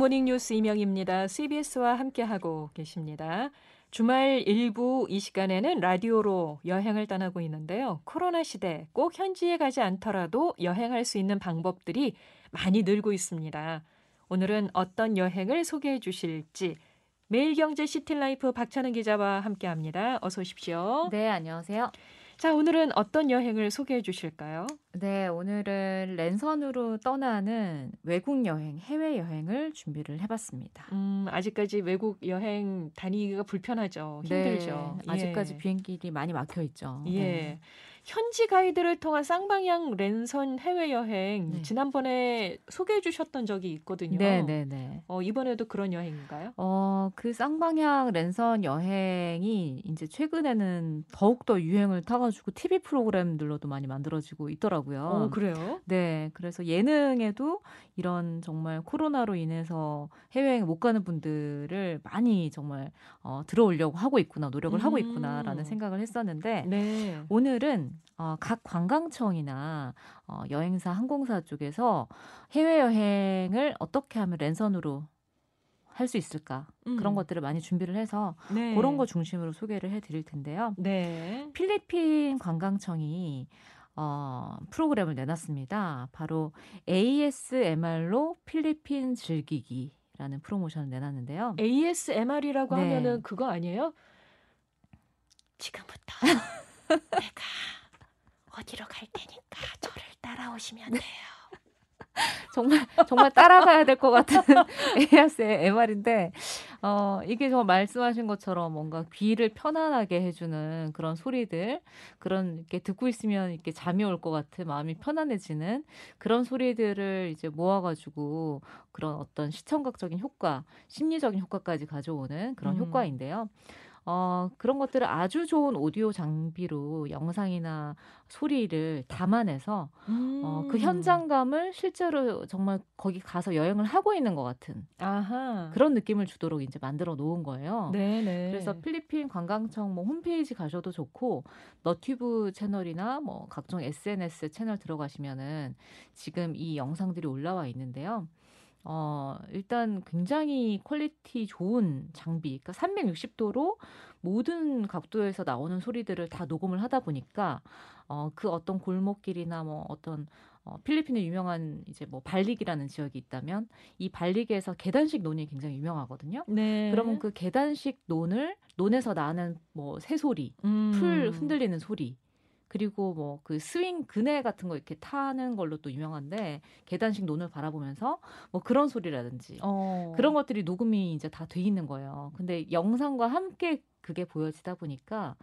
굿모닝 뉴스 이명입니다. CBS와 함께하고 계십니다. 주말 일부 이 시간에는 라디오로 여행을 떠나고 있는데요. 코로나 시대 꼭 현지에 가지 않더라도 여행할 수 있는 방법들이 많이 늘고 있습니다. 오늘은 어떤 여행을 소개해 주실지 매일경제 시티라이프 박찬은 기자와 함께합니다. 어서 오십시오. 네, 안녕하세요. 자, 오늘은 어떤 여행을 소개해 주실까요? 네, 오늘은 랜선으로 떠나는 외국 여행, 해외 여행을 준비를 해봤습니다. 음, 아직까지 외국 여행 다니기가 불편하죠. 힘들죠. 네, 아직까지 예. 비행길이 많이 막혀 있죠. 예. 네. 현지 가이드를 통한 쌍방향 랜선 해외 여행 네. 지난번에 소개해 주셨던 적이 있거든요. 네, 네, 네. 어, 이번에도 그런 여행인가요? 어, 그 쌍방향 랜선 여행이 이제 최근에는 더욱 더 유행을 타 가지고 TV 프로그램들로도 많이 만들어지고 있더라고요. 어, 그래요? 네, 그래서 예능에도 이런 정말 코로나로 인해서 해외여행 못 가는 분들을 많이 정말 어, 들어오려고 하고 있구나, 노력을 하고 음. 있구나라는 생각을 했었는데 네. 오늘은 어, 각 관광청이나 어, 여행사, 항공사 쪽에서 해외여행을 어떻게 하면 랜선으로 할 수 있을까 음. 그런 것들을 많이 준비를 해서 네. 그런 거 중심으로 소개를 해드릴 텐데요. 네. 필리핀 관광청이 어, 프로그램을 내놨습니다. 바로 ASMR로 필리핀 즐기기라는 프로모션을 내놨는데요. ASMR이라고 네. 하면은 그거 아니에요? 지금부터 내가 어디로 갈 테니까 저를 따라오시면 돼요. 정말 정말 따라가야 될 것 같은 ASMR인데 어, 이게 정말 말씀하신 것처럼 뭔가 귀를 편안하게 해주는 그런 소리들 그런 이렇게 듣고 있으면 이렇게 잠이 올 것 같은 마음이 편안해지는 그런 소리들을 이제 모아가지고 그런 어떤 시청각적인 효과, 심리적인 효과까지 가져오는 그런 음. 효과인데요. 어, 그런 것들을 아주 좋은 오디오 장비로 영상이나 소리를 담아내서 어, 그 음. 현장감을 실제로 정말 거기 가서 여행을 하고 있는 것 같은 아하. 그런 느낌을 주도록 이제 만들어 놓은 거예요. 네네. 그래서 필리핀 관광청 뭐 홈페이지 가셔도 좋고 너튜브 채널이나 뭐 각종 SNS 채널 들어가시면은 지금 이 영상들이 올라와 있는데요. 어, 일단 굉장히 quality 좋은 장비, 그러니까 360도로 모든 각도에서 나오는 소리들을 다 녹음을 하다 보니까 어, 그 어떤 골목길이나 뭐 어떤 어, 필리핀의 유명한 이제 뭐 발릭이라는 지역이 있다면 이 발릭에서 계단식 논이 굉장히 유명하거든요. 네. 그러면 그 계단식 논을 논에서 나는 뭐 새소리, 음. 풀 흔들리는 소리, 그리고 뭐 그 스윙 그네 같은 거 이렇게 타는 걸로 또 유명한데 계단식 논을 바라보면서 뭐 그런 소리라든지 어. 그런 것들이 녹음이 이제 다 돼 있는 거예요. 근데 영상과 함께 그게 보여지다 보니까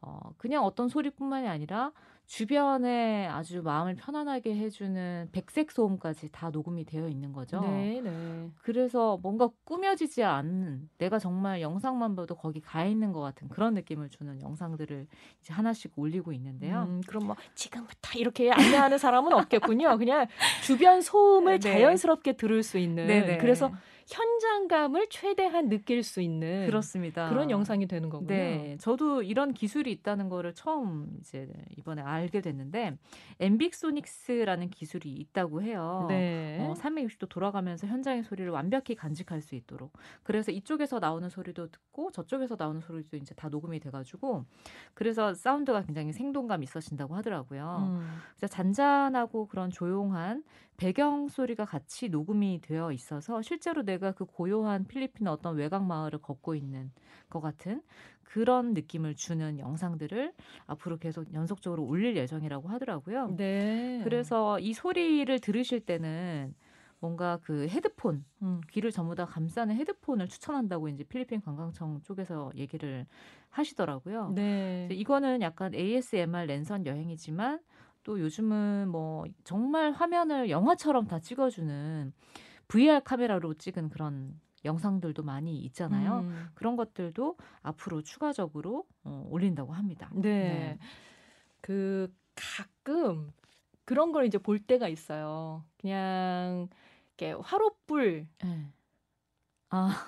어 그냥 어떤 소리뿐만이 아니라 주변에 아주 마음을 편안하게 해주는 백색 소음까지 다 녹음이 되어 있는 거죠. 네 네. 그래서 뭔가 꾸며지지 않는 내가 정말 영상만 봐도 거기 가 있는 것 같은 그런 느낌을 주는 영상들을 이제 하나씩 올리고 있는데요. 음, 그럼 뭐 지금부터 이렇게 안내하는 사람은 없겠군요. 그냥 주변 소음을 네. 자연스럽게 들을 수 있는. 네 네. 그래서 현장감을 최대한 느낄 수 있는 그렇습니다. 그런 영상이 되는 거군요. 네, 저도 이런 기술이 있다는 거를 처음 이제 이번에 알게 됐는데 엠빅소닉스라는 기술이 있다고 해요. 네. 어, 360도 돌아가면서 현장의 소리를 완벽히 간직할 수 있도록. 그래서 이쪽에서 나오는 소리도 듣고 저쪽에서 나오는 소리도 이제 다 녹음이 돼가지고 그래서 사운드가 굉장히 생동감 있어진다고 하더라고요. 음. 잔잔하고 그런 조용한 배경 소리가 같이 녹음이 되어 있어서 실제로 내가 그 고요한 필리핀 어떤 외곽 마을을 걷고 있는 것 같은 그런 느낌을 주는 영상들을 앞으로 계속 연속적으로 올릴 예정이라고 하더라고요. 네. 그래서 이 소리를 들으실 때는 뭔가 그 헤드폰 음. 귀를 전부 다 감싸는 헤드폰을 추천한다고 이제 필리핀 관광청 쪽에서 얘기를 하시더라고요. 네. 이거는 약간 ASMR 랜선 여행이지만 또 요즘은 뭐 정말 화면을 영화처럼 다 찍어주는 VR 카메라로 찍은 그런 영상들도 많이 있잖아요. 음. 그런 것들도 앞으로 추가적으로 어, 올린다고 합니다. 네. 그 가끔 그런 걸 이제 볼 때가 있어요. 그냥 이렇게 화롯불 네. 아,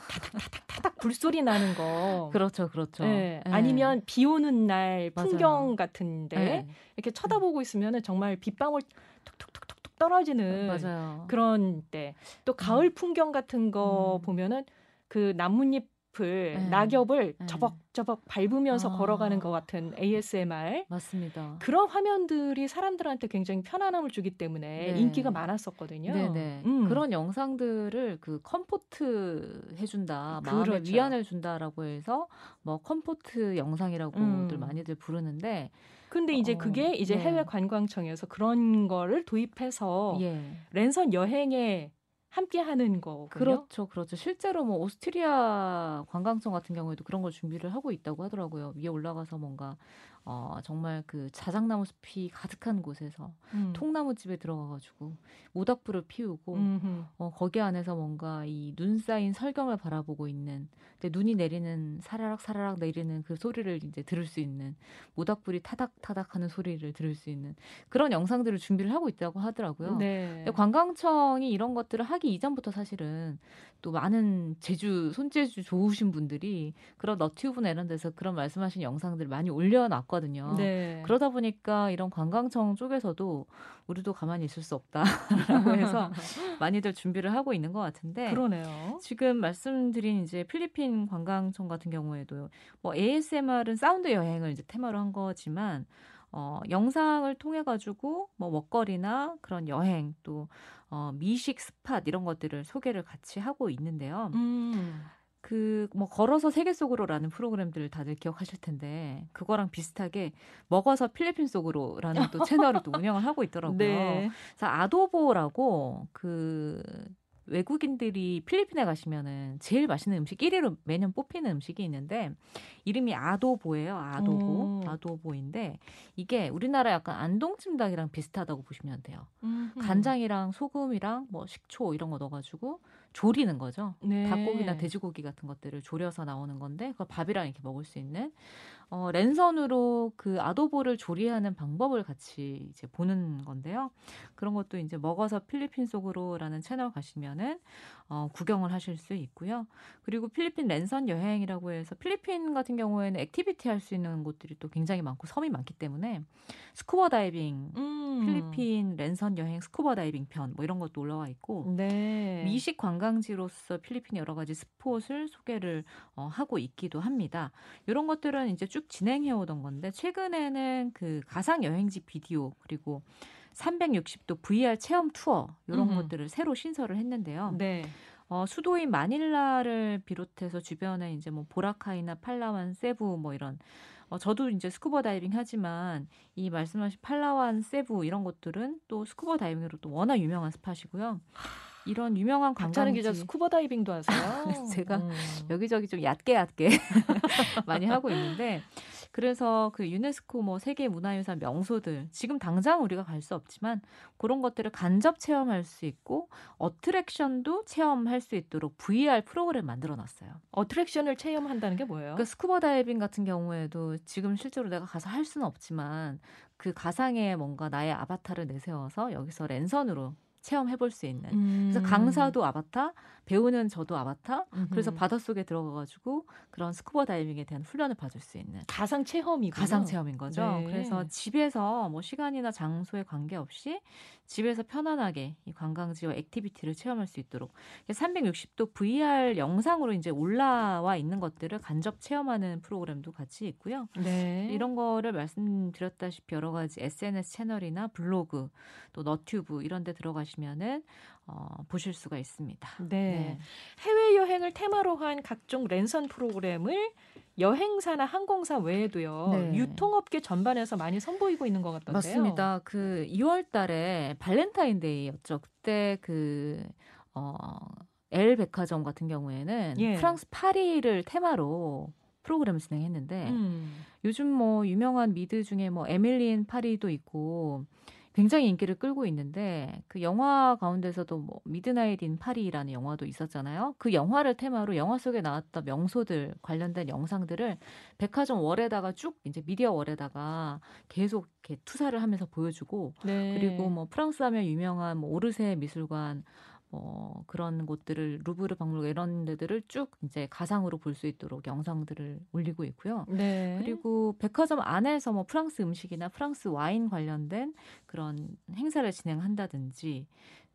타닥 불소리 나는 거. 그렇죠, 그렇죠. 네. 네. 아니면 비 오는 날 맞아요. 풍경 같은데 네. 이렇게 쳐다보고 있으면은 정말 빗방울 톡톡톡톡톡 떨어지는 맞아요. 그런 때 또 가을 풍경 같은 거 음. 보면은 그 나뭇잎 을 네. 낙엽을 네. 저벅저벅 밟으면서 아. 걸어가는 것 같은 ASMR 맞습니다. 그런 화면들이 사람들한테 굉장히 편안함을 주기 때문에 네. 인기가 많았었거든요. 네네. 음. 그런 영상들을 그 comfort 해준다, 마음에 그렇죠. 위안을 준다라고 해서 뭐 comfort 영상이라고들 음. 많이들 부르는데, 근데 이제 어, 그게 이제 네. 해외 관광청에서 그런 거를 도입해서 예. 랜선 여행에 함께 하는 거군요. 그렇죠, 그렇죠. 실제로 뭐 오스트리아 관광청 같은 경우에도 그런 걸 준비를 하고 있다고 하더라고요. 위에 올라가서 뭔가 어, 정말 그 자작나무 숲이 가득한 곳에서 음. 통나무 집에 들어가가지고 모닥불을 피우고 음흠. 어, 거기 안에서 뭔가 이 눈 쌓인 설경을 바라보고 있는 근데 눈이 내리는 사라락 사라락 내리는 그 소리를 이제 들을 수 있는 모닥불이 타닥타닥 하는 소리를 들을 수 있는 그런 영상들을 준비를 하고 있다고 하더라고요. 네. 관광청이 이런 것들을 하기 이전부터 사실은 또 많은 제주 손재주 좋으신 분들이 그런 너튜브나 이런 데서 그런 말씀하신 영상들을 많이 올려놨거든요. 네. 그러다 보니까 이런 관광청 쪽에서도 우리도 가만히 있을 수 없다라고 해서 많이들 준비를 하고 있는 것 같은데 그러네요. 지금 말씀드린 이제 필리핀 관광청 같은 경우에도 뭐 ASMR은 사운드 여행을 이제 테마로 한 거지만 어, 영상을 통해 가지고 뭐 먹거리나 그런 여행 또 어, 미식 스팟 이런 것들을 소개를 같이 하고 있는데요. 음. 그 뭐 걸어서 세계 속으로라는 프로그램들을 다들 기억하실 텐데 그거랑 비슷하게 먹어서 필리핀 속으로라는 또 채널을 또 운영을 하고 있더라고요. 네. 그래서 아도보라고 그 외국인들이 필리핀에 가시면은 제일 맛있는 음식 1위로 매년 뽑히는 음식이 있는데 이름이 아도보예요. 아도보. 오. 아도보인데 이게 우리나라 약간 안동찜닭이랑 비슷하다고 보시면 돼요. 음흠. 간장이랑 소금이랑 뭐 식초 이런 거 넣어 가지고 조리는 거죠. 네. 닭고기나 돼지고기 같은 것들을 조려서 나오는 건데 그걸 밥이랑 이렇게 먹을 수 있는 어, 랜선으로 그 아도보를 조리하는 방법을 같이 이제 보는 건데요. 그런 것도 이제 먹어서 필리핀 속으로라는 채널 가시면은 어, 구경을 하실 수 있고요. 그리고 필리핀 랜선 여행이라고 해서 필리핀 같은 경우에는 activity 할 수 있는 곳들이 또 굉장히 많고 섬이 많기 때문에 스쿠버 다이빙 음. 필리핀 랜선 여행 스쿠버 다이빙 편 뭐 이런 것도 올라와 있고 네. 미식 관광지로서 필리핀 여러 가지 spot을 소개를 어, 하고 있기도 합니다. 이런 것들은 이제 쭉 진행해 오던 건데 최근에는 그 가상 여행지 비디오 그리고 360도 VR 체험 투어 이런. 것들을 새로 신설을 했는데요. 네. 어, 수도인 마닐라를 비롯해서 주변에 이제 뭐 보라카이나 팔라완, 세부 뭐 이런 어, 저도 이제 스쿠버 다이빙 하지만 이 말씀하신 팔라완, 세부 이런 곳들은 또 스쿠버 다이빙으로 또 워낙 유명한 spot이고요. 이런 유명한 관광지 기자 스쿠버 다이빙도 하세요. 제가 음. 여기저기 좀 얕게 얕게 많이 하고 있는데 그래서 그 유네스코 뭐 세계 문화유산 명소들 지금 당장 우리가 갈 수 없지만 그런 것들을 간접 체험할 수 있고 attraction도 체험할 수 있도록 VR 프로그램 만들어 놨어요. attraction을 체험한다는 게 뭐예요? 그러니까 스쿠버 다이빙 같은 경우에도 지금 실제로 내가 가서 할 수는 없지만 그 가상에 뭔가 나의 아바타를 내세워서 여기서 랜선으로 체험해 볼 수 있는 그래서 음. 강사도 아바타, 배우는 저도 아바타. 그래서 음흠. 바닷속에 들어가 가지고 그런 스쿠버 다이빙에 대한 훈련을 받을 수 있는 가상 체험이고 가상 체험인 거죠. 네. 그래서 집에서 뭐 시간이나 장소에 관계없이 집에서 편안하게 이 관광지와 activity를 체험할 수 있도록 360도 VR 영상으로 이제 올라와 있는 것들을 간접 체험하는 프로그램도 같이 있고요. 네. 이런 거를 말씀드렸다시피 여러 가지 SNS 채널이나 블로그 또 너튜브 이런 데 들어가시면은 어, 보실 수가 있습니다. 네. 해외 여행을 테마로 한 각종 랜선 프로그램을 여행사나 항공사 외에도요 네. 유통업계 전반에서 많이 선보이고 있는 것 같던데요. 맞습니다. 그 2월 달에 발렌타인데이였죠. 그때 그, 어, L 백화점 같은 경우에는 예. 프랑스 파리를 테마로 프로그램을 진행했는데 음. 요즘 뭐 유명한 미드 중에 뭐 에밀리 인 파리도 있고 굉장히 인기를 끌고 있는데 그 영화 가운데서도 뭐 미드나잇 인 파리라는 영화도 있었잖아요. 그 영화를 테마로 영화 속에 나왔던 명소들 관련된 영상들을 백화점 wall에다가 쭉 이제 media wall에다가 계속 이렇게 투사를 하면서 보여주고 네. 그리고 뭐 프랑스 하면 유명한 뭐 오르세 미술관 뭐 그런 곳들을 루브르 박물관 이런 데들을 쭉 이제 가상으로 볼 수 있도록 영상들을 올리고 있고요. 네. 그리고 백화점 안에서 뭐 프랑스 음식이나 프랑스 와인 관련된 그런 행사를 진행한다든지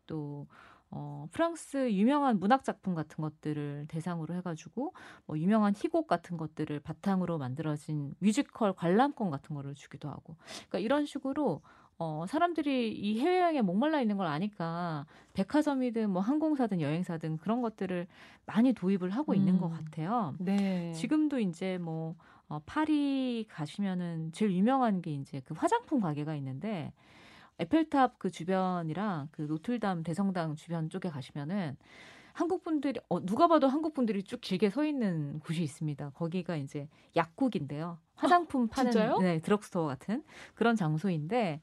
또 어, 프랑스 유명한 문학 작품 같은 것들을 대상으로 해가지고 뭐 유명한 희곡 같은 것들을 바탕으로 만들어진 뮤지컬 관람권 같은 거를 주기도 하고, 그러니까 이런 식으로 어, 사람들이 이 해외여행에 목말라 있는 걸 아니까 백화점이든 뭐 항공사든 여행사든 그런 것들을 많이 도입을 하고 음. 있는 것 같아요. 네. 지금도 이제 뭐 어, 파리 가시면은 제일 유명한 게 이제 그 화장품 가게가 있는데 에펠탑 그 주변이랑 그 노틀담 대성당 주변 쪽에 가시면은 한국 분들이 어, 누가 봐도 한국 분들이 쭉 길게 서 있는 곳이 있습니다. 거기가 이제 약국인데요. 화장품 파는 진짜요? 네, 드럭스토어 같은 그런 장소인데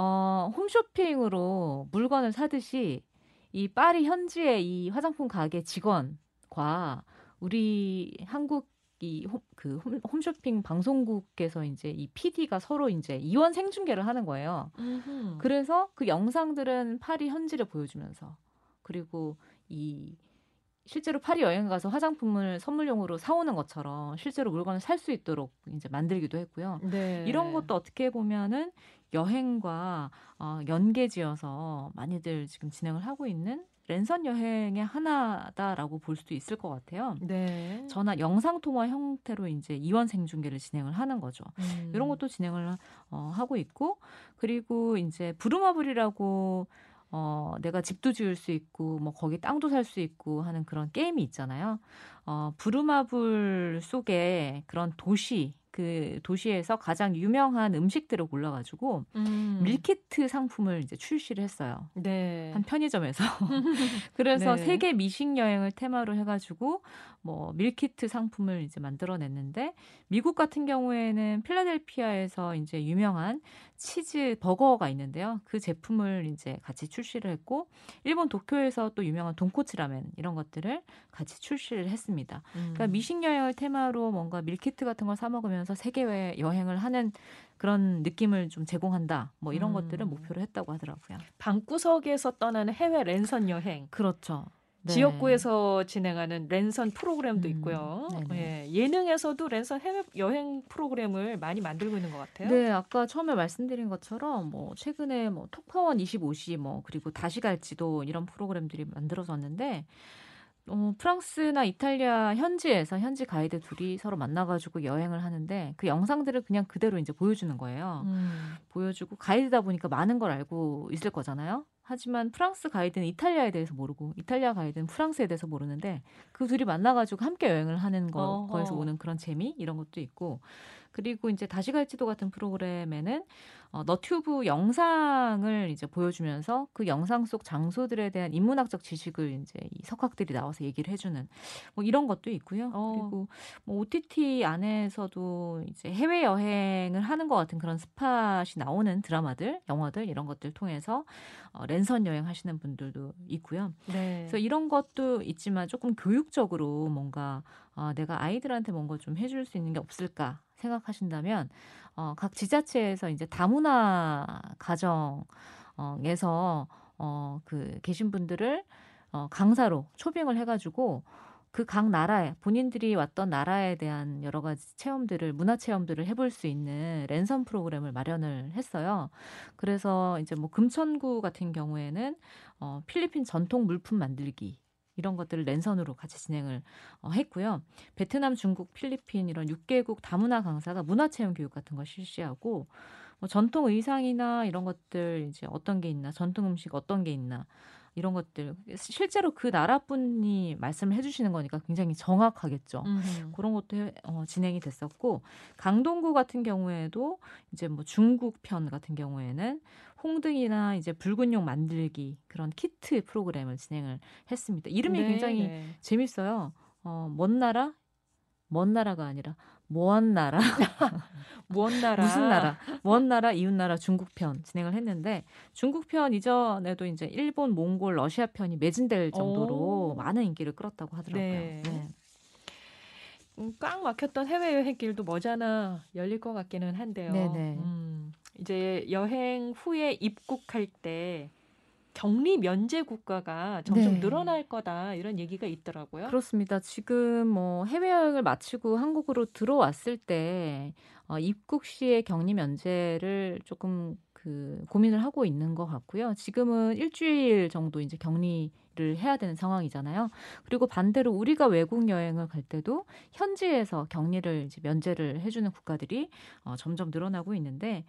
어, 홈쇼핑으로 물건을 사듯이 이 파리 현지의 이 화장품 가게 직원과 우리 한국 이그 홈쇼핑 방송국에서 이제 이 PD가 서로 이제 이원 생중계를 하는 거예요. 음흠. 그래서 그 영상들은 파리 현지를 보여주면서 그리고 이 실제로 파리 여행 가서 화장품을 선물용으로 사오는 것처럼 실제로 물건을 살 수 있도록 이제 만들기도 했고요. 네. 이런 것도 어떻게 보면은 여행과 어, 연계지어서 많이들 지금 진행을 하고 있는 랜선 여행의 하나다라고 볼 수도 있을 것 같아요. 네. 전화 영상 통화 형태로 이제 이원 생중계를 진행을 하는 거죠. 음. 이런 것도 진행을 어, 하고 있고 그리고 이제 부루마블이라고 어, 내가 집도 지을 수 있고 뭐 거기 땅도 살 수 있고 하는 그런 게임이 있잖아요. 어, 부루마블 속에 그런 도시 그 도시에서 가장 유명한 음식들을 골라가지고 음. 밀키트 상품을 이제 출시를 했어요. 네. 한 편의점에서. 그래서 네. 세계 미식 여행을 테마로 해가지고 뭐 밀키트 상품을 이제 만들어냈는데 미국 같은 경우에는 필라델피아에서 이제 유명한 치즈 버거가 있는데요. 그 제품을 이제 같이 출시를 했고 일본 도쿄에서 또 유명한 돈코츠 라멘 이런 것들을 같이 출시를 했습니다. 그러니까 음. 미식 여행을 테마로 뭔가 밀키트 같은 걸 사 먹으면서 세계 여행을 하는 그런 느낌을 좀 제공한다. 뭐 이런 음. 것들을 목표로 했다고 하더라고요. 방구석에서 떠나는 해외 랜선 여행. 그렇죠. 네. 지역구에서 진행하는 랜선 프로그램도 음, 있고요. 예, 예능에서도 랜선 해외 여행 프로그램을 많이 만들고 있는 것 같아요. 네, 아까 처음에 말씀드린 것처럼 뭐 최근에 뭐 톡파원 25시 뭐 그리고 다시 갈지도 이런 프로그램들이 만들어졌는데 어, 프랑스나 이탈리아 현지에서 현지 가이드 둘이 서로 만나가지고 여행을 하는데 그 영상들을 그냥 그대로 이제 보여주는 거예요. 음. 보여주고 가이드다 보니까 많은 걸 알고 있을 거잖아요. 하지만 프랑스 가이드는 이탈리아에 대해서 모르고 이탈리아 가이드는 프랑스에 대해서 모르는데 그 둘이 만나가지고 함께 여행을 하는 거, 어허. 거에서 오는 그런 재미 이런 것도 있고 그리고 이제 다시 갈지도 같은 프로그램에는 어, 너튜브 영상을 이제 보여주면서 그 영상 속 장소들에 대한 인문학적 지식을 이제 이 석학들이 나와서 얘기를 해주는 뭐 이런 것도 있고요. 어. 그리고 뭐 OTT 안에서도 이제 해외 여행을 하는 것 같은 그런 스팟이 나오는 드라마들, 영화들 이런 것들 통해서 어, 랜선 여행 하시는 분들도 있고요. 네. 그래서 이런 것도 있지만 조금 교육적으로 뭔가 어, 내가 아이들한테 뭔가 좀 해줄 수 있는 게 없을까 생각하신다면 어, 각 지자체에서 이제 다문화 가정에서 어, 그 계신 분들을 어, 강사로 초빙을 해가지고 그 각 나라에 본인들이 왔던 나라에 대한 여러 가지 체험들을 문화 체험들을 해볼 수 있는 랜선 프로그램을 마련을 했어요. 그래서 이제 뭐 금천구 같은 경우에는 어, 필리핀 전통 물품 만들기 이런 것들을 랜선으로 같이 진행을 어, 했고요. 베트남, 중국, 필리핀 이런 6개국 다문화 강사가 문화체험 교육 같은 걸 실시하고 뭐 전통 의상이나 이런 것들 이제 어떤 게 있나, 전통 음식 어떤 게 있나 이런 것들 실제로 그 나라 분이 말씀을 해주시는 거니까 굉장히 정확하겠죠. 음흠. 그런 것도 해- 어, 진행이 됐었고 강동구 같은 경우에도 이제 뭐 중국 편 같은 경우에는 홍등이나 이제 붉은 용 만들기 그런 키트 프로그램을 진행을 했습니다. 이름이 네, 굉장히 네. 재밌어요. 어, 먼 나라? 먼 나라가 아니라 먼 나라 무언 나라 무슨 나라 먼 나라 이웃 나라 중국 편 진행을 했는데 중국 편 이전에도 이제 일본 몽골 러시아 편이 매진될 정도로 오. 많은 인기를 끌었다고 하더라고요. 네. 네. 음, 꽉 막혔던 해외 여행 길도 머지않아 열릴 것 같기는 한데요. 네네. 음, 이제 여행 후에 입국할 때 격리 면제 국가가 점점 네. 늘어날 거다 이런 얘기가 있더라고요. 그렇습니다. 지금 뭐 해외 여행을 마치고 한국으로 들어왔을 때 어, 입국 시에 격리 면제를 조금 그 고민을 하고 있는 것 같고요. 지금은 일주일 정도 이제 격리를 해야 되는 상황이잖아요. 그리고 반대로 우리가 외국 여행을 갈 때도 현지에서 격리를 이제 면제를 해주는 국가들이 어, 점점 늘어나고 있는데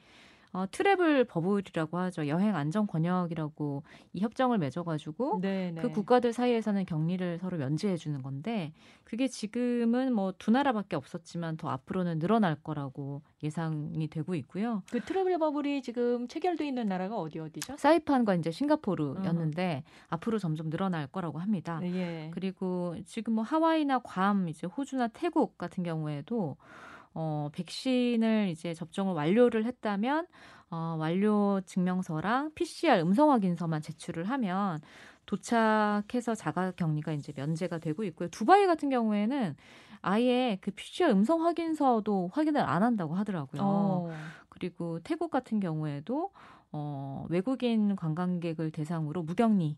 어, travel bubble이라고 하죠. 여행 안전 권역이라고 이 협정을 맺어가지고 네, 네. 그 국가들 사이에서는 격리를 서로 면제해 주는 건데 그게 지금은 뭐 두 나라밖에 없었지만 더 앞으로는 늘어날 거라고 예상이 되고 있고요. 그 travel bubble이 지금 체결돼 있는 나라가 어디 어디죠? 사이판과 이제 싱가포르였는데 앞으로 점점 늘어날 거라고 합니다. 예. 그리고 지금 뭐 하와이나 괌, 이제 호주나 태국 같은 경우에도 어, 백신을 이제 접종을 완료를 했다면 어, 완료 증명서랑 PCR 음성 확인서만 제출을 하면 도착해서 자가 격리가 이제 면제가 되고 있고요. 두바이 같은 경우에는 아예 그 PCR 음성 확인서도 확인을 안 한다고 하더라고요. 어. 그리고 태국 같은 경우에도 어, 외국인 관광객을 대상으로 무격리를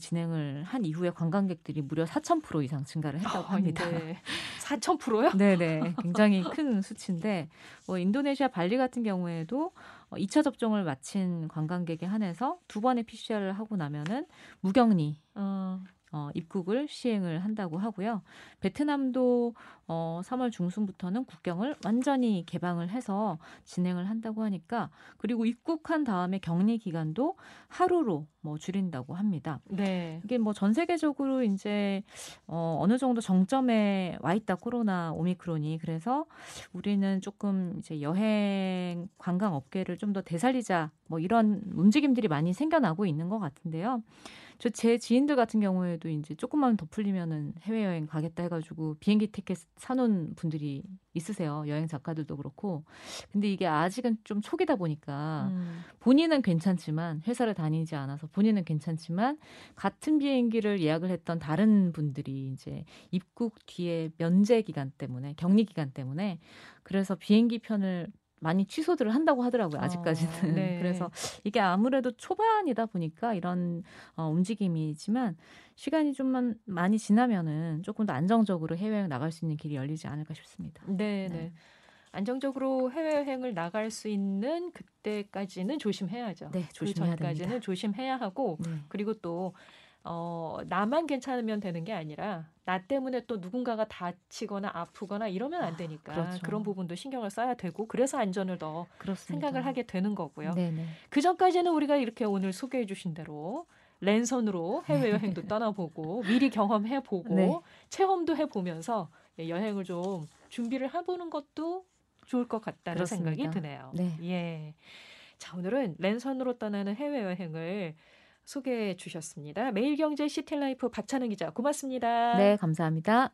진행을 한 이후에 관광객들이 무려 4,000% 이상 증가를 했다고 합니다. 네. 4,000%요? 네네. 굉장히 큰 수치인데, 뭐, 인도네시아 발리 같은 경우에도 어, 2차 접종을 마친 관광객에 한해서 두 번의 PCR을 하고 나면은 무격리, 어. 어, 입국을 시행을 한다고 하고요. 베트남도 어, 3월 중순부터는 국경을 완전히 개방을 해서 진행을 한다고 하니까 그리고 입국한 다음에 격리 기간도 하루로 뭐 줄인다고 합니다. 네. 이게 뭐 전 세계적으로 이제 어, 어느 정도 정점에 와 있다 코로나 오미크론이 그래서 우리는 조금 이제 여행 관광 업계를 좀 더 되살리자 뭐 이런 움직임들이 많이 생겨나고 있는 것 같은데요. 저 제 지인들 같은 경우에도 이제 조금만 더 풀리면은 해외 여행 가겠다 해가지고 비행기 티켓 사놓은 분들이 있으세요. 여행 작가들도 그렇고. 근데 이게 아직은 좀 초기다 보니까 음. 본인은 괜찮지만 회사를 다니지 않아서 본인은 괜찮지만 같은 비행기를 예약을 했던 다른 분들이 이제 입국 뒤에 면제 기간 때문에 격리 기간 때문에 그래서 비행기 편을 많이 취소들을 한다고 하더라고요. 아직까지는. 어, 네. 그래서 이게 아무래도 초반이다 보니까 이런 어, 움직임이지만 시간이 좀만 많이 지나면은 조금 더 안정적으로 해외여행 나갈 수 있는 길이 열리지 않을까 싶습니다. 네, 네. 네. 안정적으로 해외여행을 나갈 수 있는 그때까지는 조심해야죠. 네, 조심해야 그 전까지는 됩니다. 조심해야 하고 네. 그리고 또 어, 나만 괜찮으면 되는 게 아니라 나 때문에 또 누군가가 다치거나 아프거나 이러면 안 되니까 그렇죠. 그런 부분도 신경을 써야 되고 그래서 안전을 더 그렇습니다. 생각을 하게 되는 거고요. 그 전까지는 우리가 이렇게 오늘 소개해 주신 대로 랜선으로 해외 여행도 떠나보고 미리 경험해 보고 네. 체험도 해 보면서 예, 여행을 좀 준비를 해보는 것도 좋을 것 같다는 그렇습니다. 생각이 드네요. 네. 예. 자, 오늘은 랜선으로 떠나는 해외여행을 소개해 주셨습니다. 매일경제 시티라이프 박찬은 기자 고맙습니다. 네, 감사합니다.